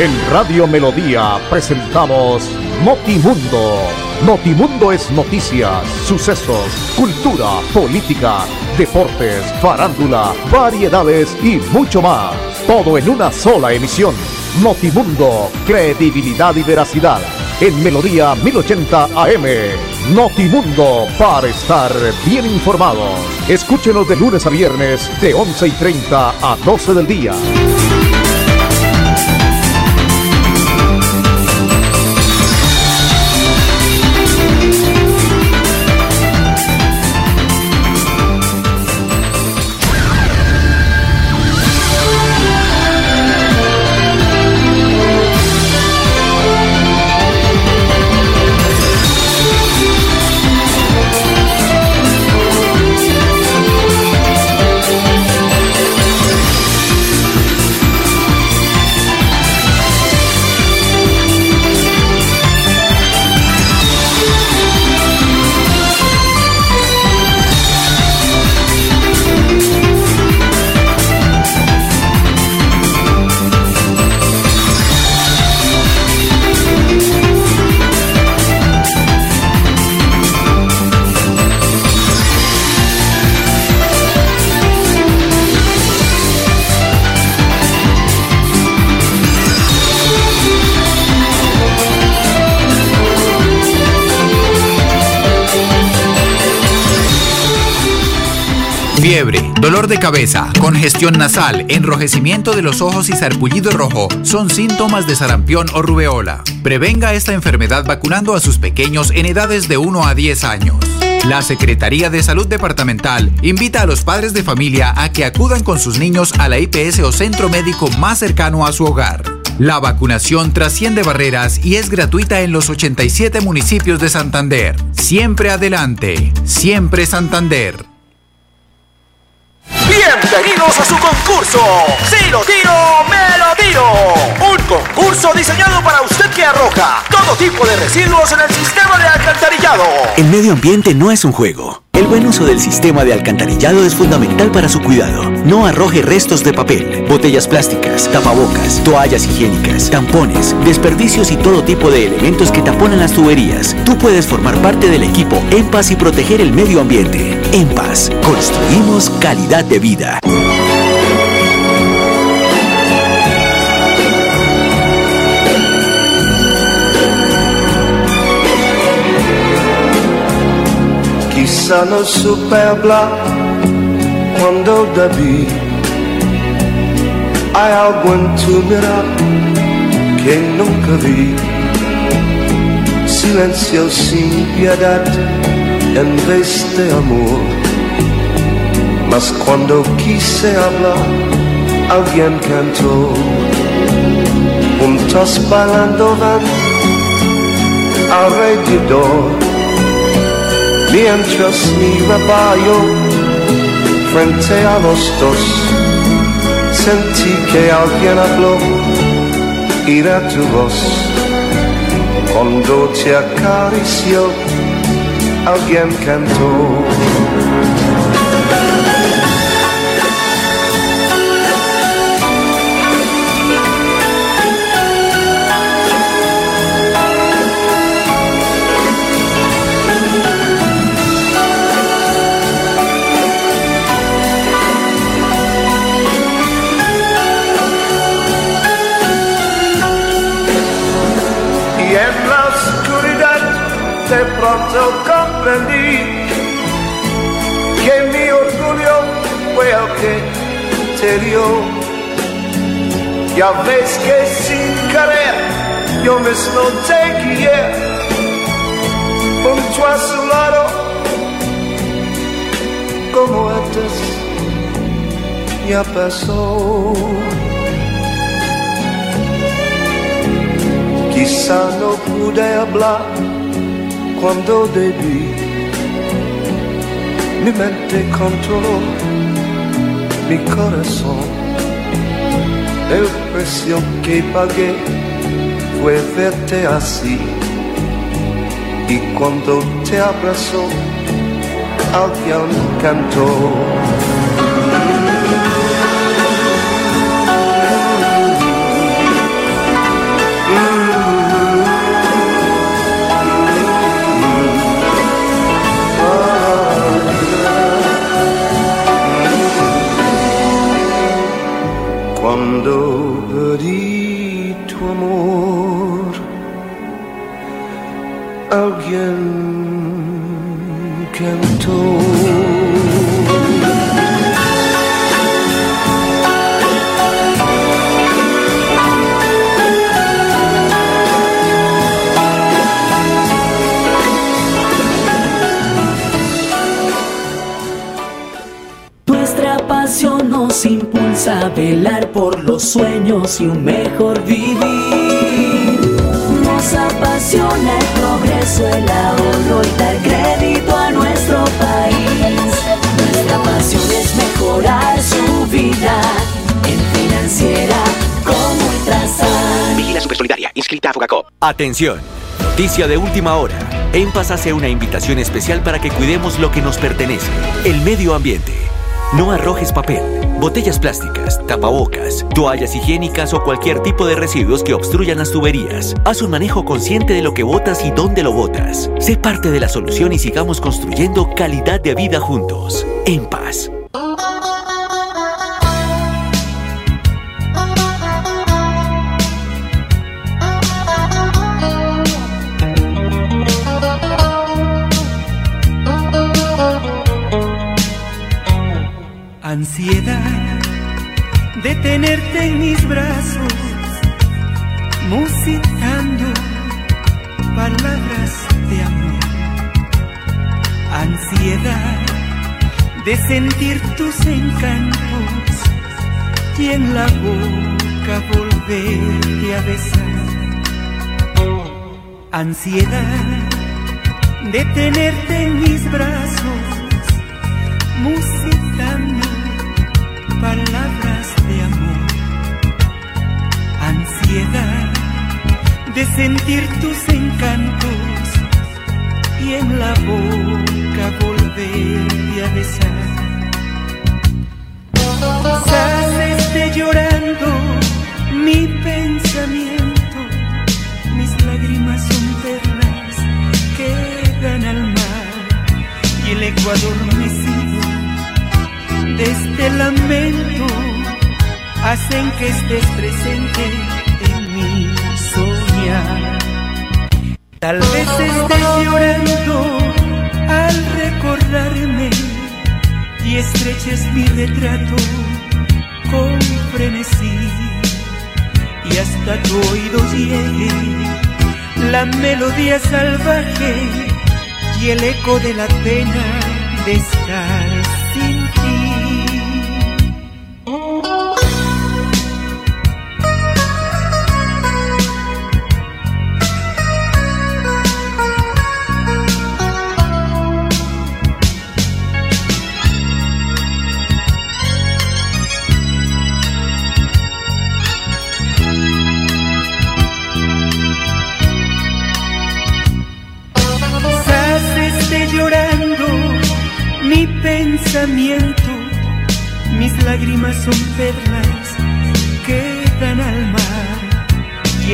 En Radio Melodía presentamos Notimundo. Notimundo es noticias, sucesos, cultura, política, deportes, farándula, variedades y mucho más. Todo en una sola emisión. Notimundo, credibilidad y veracidad. En Melodía 1080 AM. Notimundo para estar bien informados. Escúchenos de lunes a viernes de 11 y 30 a 12 del día. Fiebre, dolor de cabeza, congestión nasal, enrojecimiento de los ojos y sarpullido rojo son síntomas de sarampión o rubeola. Prevenga esta enfermedad vacunando a sus pequeños en edades de 1 a 10 años. La Secretaría de Salud Departamental invita a los padres de familia a que acudan con sus niños a la IPS o centro médico más cercano a su hogar. La vacunación trasciende barreras y es gratuita en los 87 municipios de Santander. Siempre adelante, siempre Santander. Bienvenidos a su concurso. Si lo tiro, me lo tiro. Un concurso diseñado para usted que arroja todo tipo de residuos en el sistema de alcantarillado. El medio ambiente no es un juego. Buen uso del sistema de alcantarillado es fundamental para su cuidado. No arroje restos de papel, botellas plásticas, tapabocas, toallas higiénicas, tampones, desperdicios y todo tipo de elementos que taponan las tuberías. Tú puedes formar parte del equipo En Paz y proteger el medio ambiente. En Paz, construimos calidad de vida. Quizá no supe hablar cuando debí. Hay algo en tu mirar que nunca vi. Silencio sin piedad en vez de amor. Mas cuando quise hablar, alguien cantó. Juntos bailando van alrededor mientras mi rebaño frente a los dos sentí que alguien habló y era tu voz cuando te acarició alguien cantó pronto comprendí que mi orgullo fue el que te dio. Ya ves que sin querer yo mismo te guié junto a su lado como antes ya pasó. Quizá no pude hablar cuando debí. Mi mente controló mi corazón. El precio que pagué fue verte así. Y cuando te abrazó, alguien cantó. Alguien cantó. nos impulsa a velar por los sueños y un mejor vivir. Nos apasiona el progreso, el ahorro y dar crédito a nuestro país. Nuestra pasión es mejorar su vida en financiera como Ultrasan. Vigila Supersolidaria, inscrita a Fogacop. Atención, noticia de última hora. En Paz hace una invitación especial para que cuidemos lo que nos pertenece, el medio ambiente. No arrojes papel, botellas plásticas, tapabocas, toallas higiénicas o cualquier tipo de residuos que obstruyan las tuberías. Haz un manejo consciente de lo que botas y dónde lo botas. Sé parte de la solución y sigamos construyendo calidad de vida juntos. En paz. De sentir tus encantos y en la boca volverte a besar. Ansiedad de tenerte en mis brazos, mi retrato con frenesí. Y hasta tu oído llegue la melodía salvaje y el eco de la pena de estar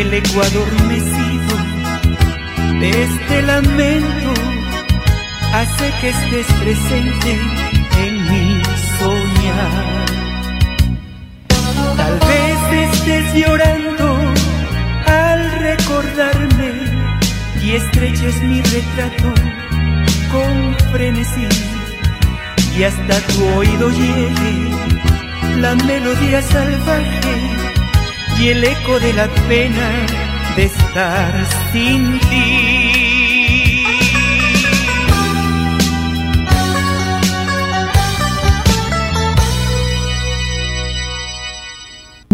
el eco adormecido de este lamento hace que estés presente en mi soñar. Tal vez estés llorando al recordarme y estreches mi retrato con frenesí y hasta tu oído llegue la melodía salvaje y el eco de la pena de estar sin ti.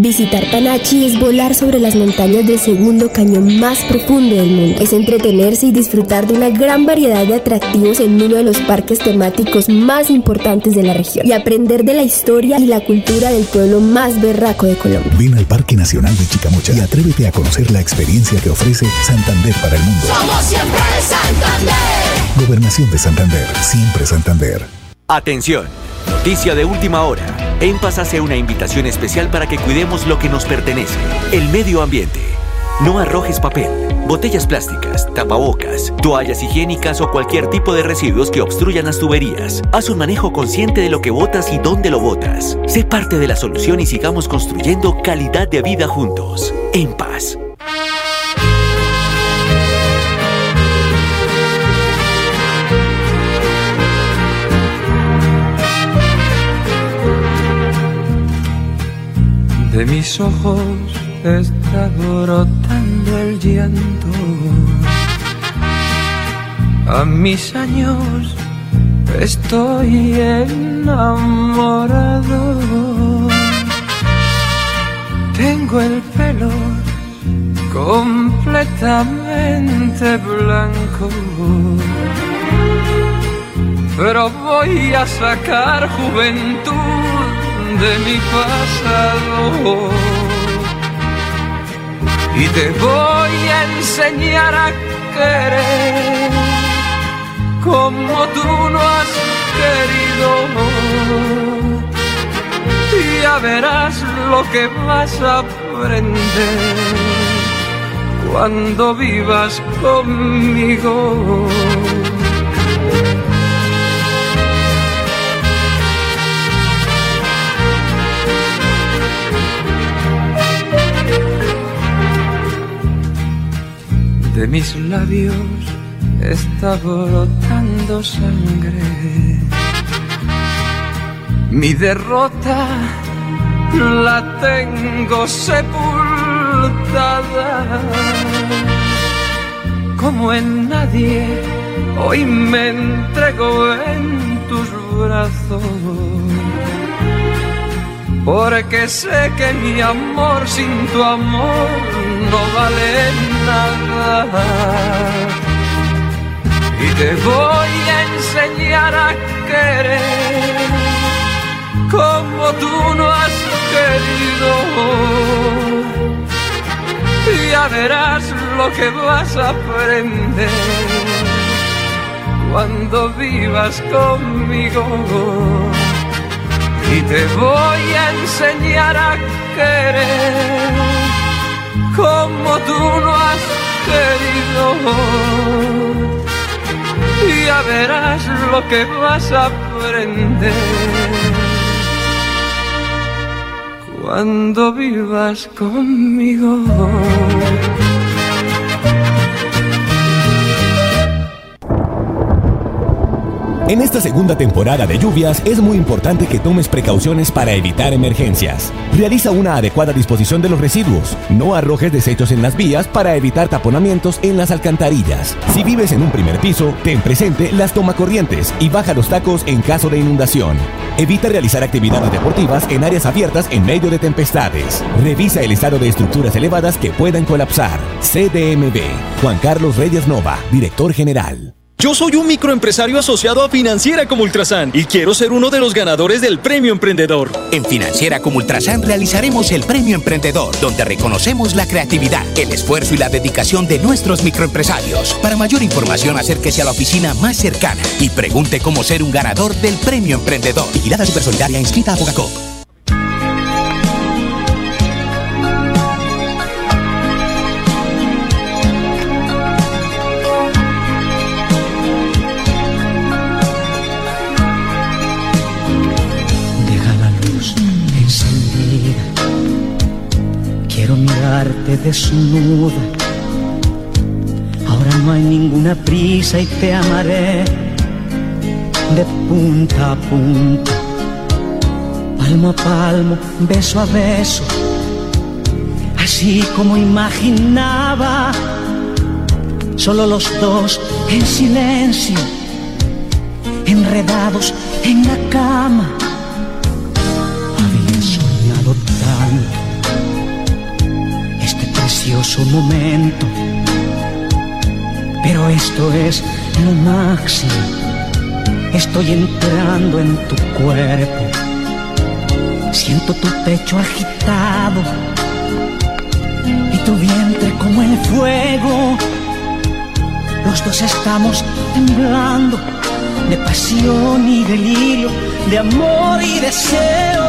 Visitar Panachi es volar sobre las montañas del segundo cañón más profundo del mundo. Es entretenerse y disfrutar de una gran variedad de atractivos en uno de los parques temáticos más importantes de la región y aprender de la historia y la cultura del pueblo más berraco de Colombia. Ven al Parque Nacional de Chicamocha y atrévete a conocer la experiencia que ofrece Santander para el mundo. Somos siempre Santander. Gobernación de Santander, siempre Santander. Atención, noticia de última hora. En Paz hace una invitación especial para que cuidemos lo que nos pertenece, el medio ambiente. No arrojes papel botellas plásticas, tapabocas, toallas higiénicas o cualquier tipo de residuos que obstruyan las tuberías. Haz un manejo consciente de lo que botas y dónde lo botas. Sé parte de la solución y sigamos construyendo calidad de vida juntos. En paz. De mis ojos está brotando el llanto. A mis años estoy enamorado. Tengo el pelo completamente blanco. Pero voy a sacar juventud de mi pasado y te voy a enseñar a querer como tú no has querido. Y ya verás lo que vas a aprender cuando vivas conmigo. De mis labios está brotando sangre. Mi derrota la tengo sepultada. Como en nadie, hoy me entrego en tus brazos. Porque sé que mi amor sin tu amor no vale nada. Y te voy a enseñar a querer como tú no has querido. Y ya verás lo que vas a aprender cuando vivas conmigo. Y te voy a enseñar a querer como tú no has querido. Ya verás lo que vas a aprender cuando vivas conmigo. En esta segunda temporada de lluvias es muy importante que tomes precauciones para evitar emergencias. Realiza una adecuada disposición de los residuos. No arrojes desechos en las vías para evitar taponamientos en las alcantarillas. Si vives en un primer piso, ten presente las tomacorrientes y baja los tacos en caso de inundación. Evita realizar actividades deportivas en áreas abiertas en medio de tempestades. Revisa el estado de estructuras elevadas que puedan colapsar. CDMB. Juan Carlos Reyes Nova, director general. Yo soy un microempresario asociado a Financiera como Ultrasan y quiero ser uno de los ganadores del Premio Emprendedor. En Financiera como Ultrasan realizaremos el Premio Emprendedor, donde reconocemos la creatividad, el esfuerzo y la dedicación de nuestros microempresarios. Para mayor información, acérquese a la oficina más cercana y pregunte cómo ser un ganador del Premio Emprendedor. Vigilada Supersolidaria inscrita a Bogacop. Desnuda. Ahora no hay ninguna prisa y te amaré de punta a punta, palmo a palmo, beso a beso, así como imaginaba, solo los dos en silencio, enredados en la cama. Precioso momento. Pero esto es lo máximo. Estoy entrando en tu cuerpo. Siento tu pecho agitado y tu vientre como el fuego. Los dos estamos temblando de pasión y delirio, de amor y deseo.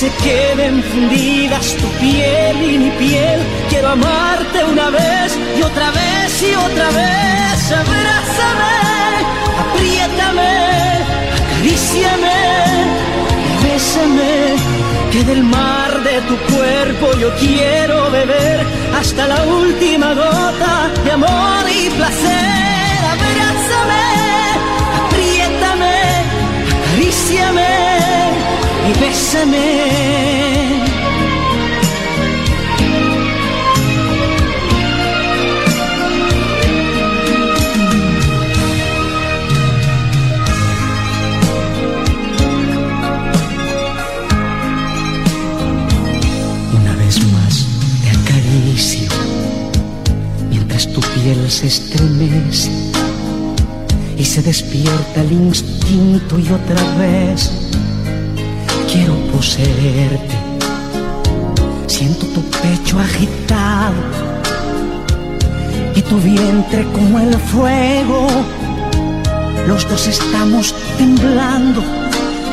Se queden fundidas tu piel y mi piel. Quiero amarte una vez y otra vez y otra vez. Abrázame, apriétame, acaríciame y bésame. Que del mar de tu cuerpo yo quiero beber hasta la última gota de amor y placer. Abrázame, apriétame, acaríciame bésame. Una vez más te acaricio mientras tu piel se estremece y se despierta el instinto y otra vez quiero poseerte. Siento tu pecho agitado y tu vientre como el fuego. Los dos estamos temblando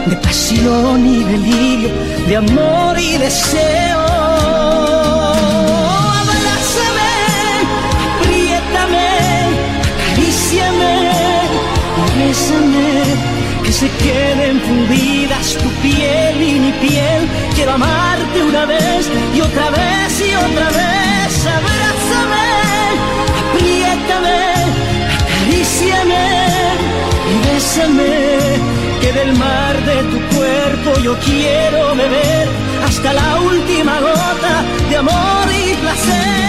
de pasión y delirio, de amor y deseo. Abrázame, apriétame, acaríciame bésame se queden fundidas tu piel y mi piel. Quiero amarte una vez y otra vez y otra vez. Abrázame, apriétame, acaríciame y bésame. Que del mar de tu cuerpo yo quiero beber hasta la última gota de amor y placer.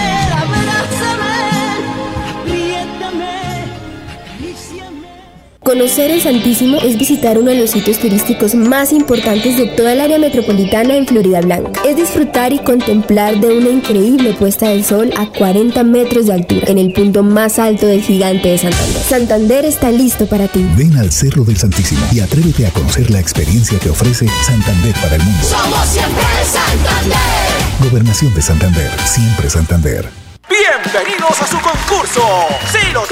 Conocer el Santísimo es visitar uno de los sitios turísticos más importantes de toda el área metropolitana en Florida Blanca. Es disfrutar y contemplar de una increíble puesta del sol a 40 metros de altura, en el punto más alto del gigante de Santander. Santander está listo para ti. Ven al Cerro del Santísimo y atrévete a conocer la experiencia que ofrece Santander para el mundo. Somos siempre Santander. Gobernación de Santander, siempre Santander. Bienvenidos a su concurso. Si lo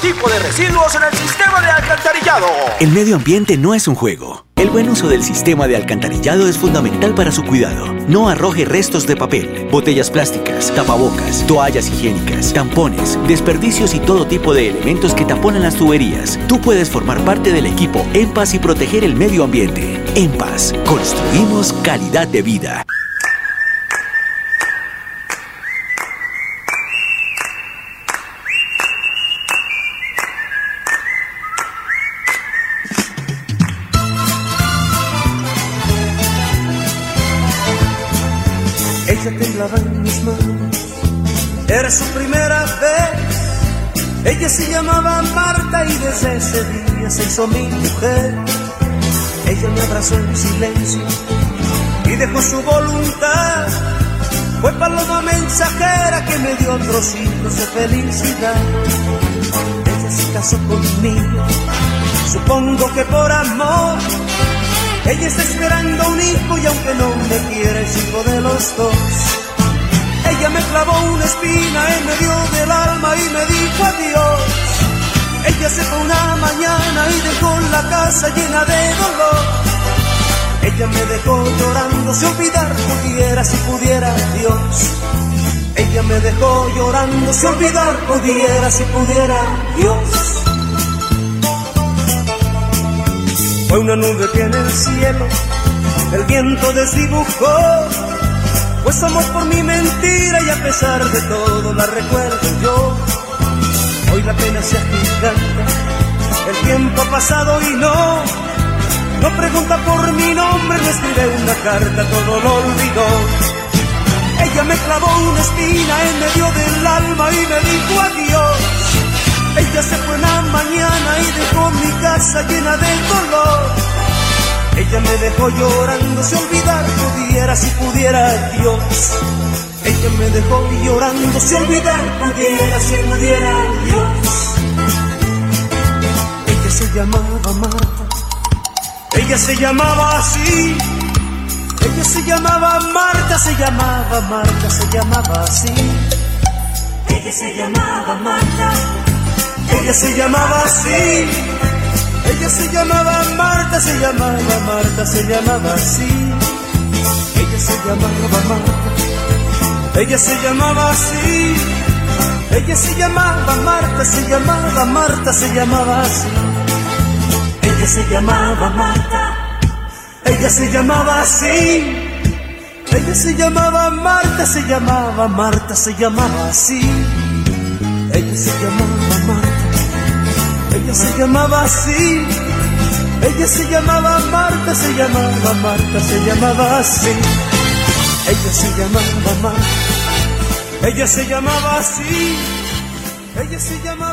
tipo de residuos en el sistema de alcantarillado. El medio ambiente no es un juego. El buen uso del sistema de alcantarillado es fundamental para su cuidado. No arroje restos de papel, botellas plásticas, tapabocas, toallas higiénicas, tampones, desperdicios y todo tipo de elementos que taponan las tuberías. Tú puedes formar parte del equipo En Paz y proteger el medio ambiente. En Paz, construimos calidad de vida. Ella se llamaba Marta y desde ese día se hizo mi mujer. Ella me abrazó en silencio y dejó su voluntad. Fue paloma mensajera que me dio trocitos de felicidad. Ella se casó conmigo, supongo que por amor. Ella está esperando un hijo y aunque no me quiere es hijo de los dos. Ella me clavó una espina en medio del alma y me dijo adiós. Ella se fue una mañana y dejó la casa llena de dolor. Ella me dejó llorando, si olvidar pudiera, si pudiera Dios. Ella me dejó llorando, si olvidar pudiera, si pudiera Dios. Fue una nube que en el cielo el viento desdibujó. Pues amor por mi mentira y a pesar de todo la recuerdo yo. Hoy la pena se agiganta, el tiempo ha pasado y no. No pregunta por mi nombre, no escribe una carta, todo lo olvidó. Ella me clavó una espina en medio del alma y me dijo adiós. Ella se fue una mañana y dejó mi casa llena de dolor. Ella me dejó llorando, si olvidar pudiera, si pudiera Dios. Ella me dejó llorando, si olvidar pudiera, si pudiera Dios. Ella se llamaba Marta, ella se llamaba así. Ella se llamaba Marta, se llamaba Marta, se llamaba así. Ella se llamaba Marta. Ella se llamaba así. Ella se llamaba Marta, se llamaba Marta, se llamaba así. Ella se llamaba Marta, ella se llamaba así. Ella se llamaba Marta, se llamaba Marta, se llamaba así. Ella se llamaba Marta, ella se llamaba así. Ella se llamaba Marta, se llamaba Marta, se llamaba así. Ella se llamaba Marta, ella se llamaba así. Ella se llamaba Marta, se llamaba Marta, se llamaba así. Ella se llamaba Marta, ella se llamaba así. Ella se llamaba.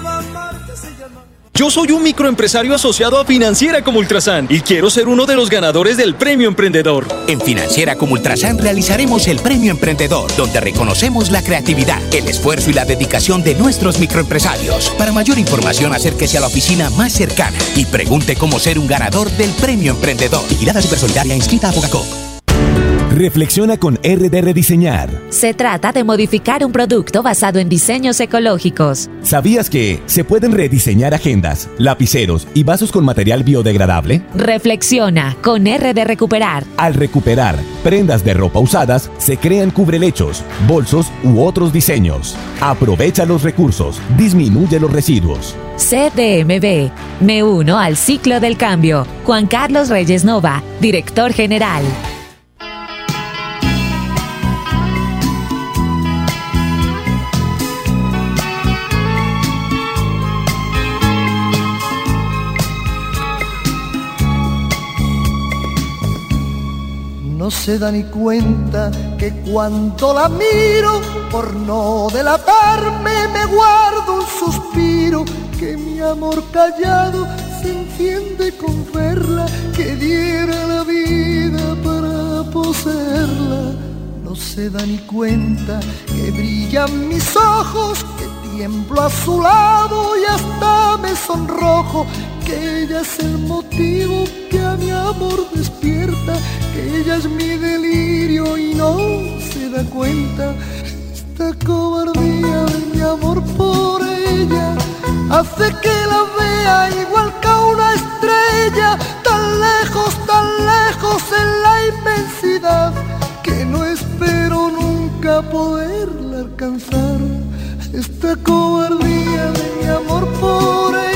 Yo soy un microempresario asociado a Financiera como Ultrasan y quiero ser uno de los ganadores del Premio Emprendedor. En Financiera como Ultrasan realizaremos el Premio Emprendedor, donde reconocemos la creatividad, el esfuerzo y la dedicación de nuestros microempresarios. Para mayor información, acérquese a la oficina más cercana y pregunte cómo ser un ganador del Premio Emprendedor. Vigilada Supersolidaria inscrita a Fogacop. Reflexiona con RD Rediseñar. Se trata de modificar un producto basado en diseños ecológicos. ¿Sabías que se pueden rediseñar agendas, lapiceros y vasos con material biodegradable? Reflexiona con RD Recuperar. Al recuperar prendas de ropa usadas, se crean cubrelechos, bolsos u otros diseños. Aprovecha los recursos, disminuye los residuos. CDMB. Me uno al ciclo del cambio. Juan Carlos Reyes Nova, director general. No se da ni cuenta que cuando la miro, por no delatarme, me guardo un suspiro, que mi amor callado se enciende con verla, que diera la vida para poseerla. No se da ni cuenta que brillan mis ojos, que tiemblo a su lado y hasta me sonrojo que ella es el motivo que a mi amor despierta, que ella es mi delirio y no se da cuenta. Esta cobardía de mi amor por ella hace que la vea igual que a una estrella, tan lejos, tan lejos en la inmensidad, que no espero nunca poderla alcanzar. Esta cobardía de mi amor por ella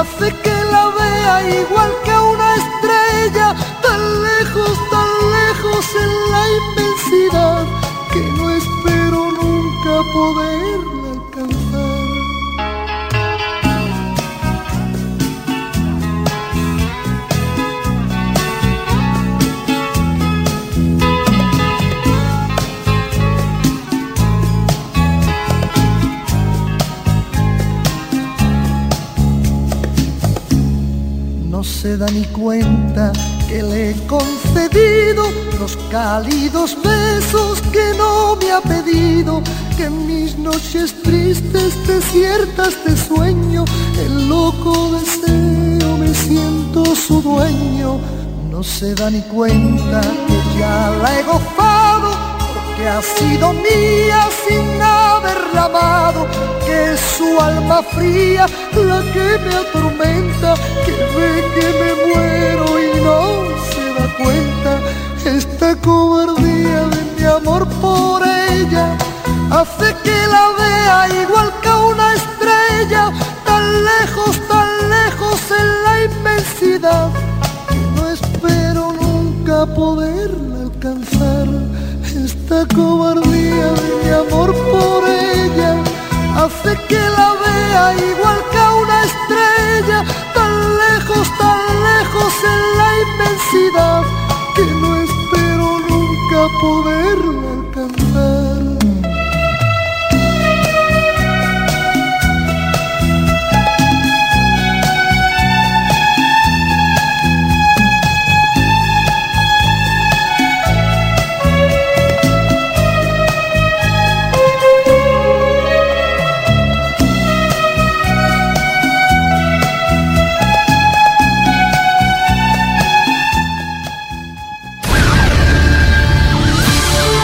hace que la vea igual que una estrella, tan lejos, tan lejos en la inmensidad, que no espero nunca poderla se da ni cuenta que le he concedido los cálidos besos que no me ha pedido, que en mis noches tristes, desiertas de sueño, el loco deseo me siento su dueño. No se da ni cuenta que ya la he gozado que ha sido mía sin haberla amado, que es su alma fría la que me atormenta, Esta cobardía de mi amor por ella hace que la vea igual que a una estrella, tan lejos, tan lejos en la inmensidad, que no espero nunca poderla alcanzar.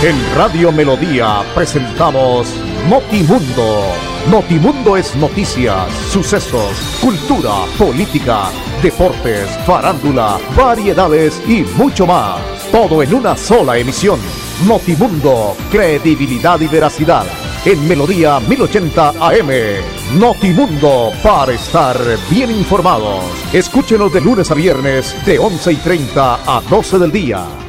En Radio Melodía presentamos Notimundo. Notimundo es noticias, sucesos, cultura, política, deportes, farándula, variedades y mucho más. Todo en una sola emisión. Notimundo, credibilidad y veracidad. En Melodía 1080 AM. Notimundo, para estar bien informados. Escúchenos de lunes a viernes de 11 y 30 a 12 del día.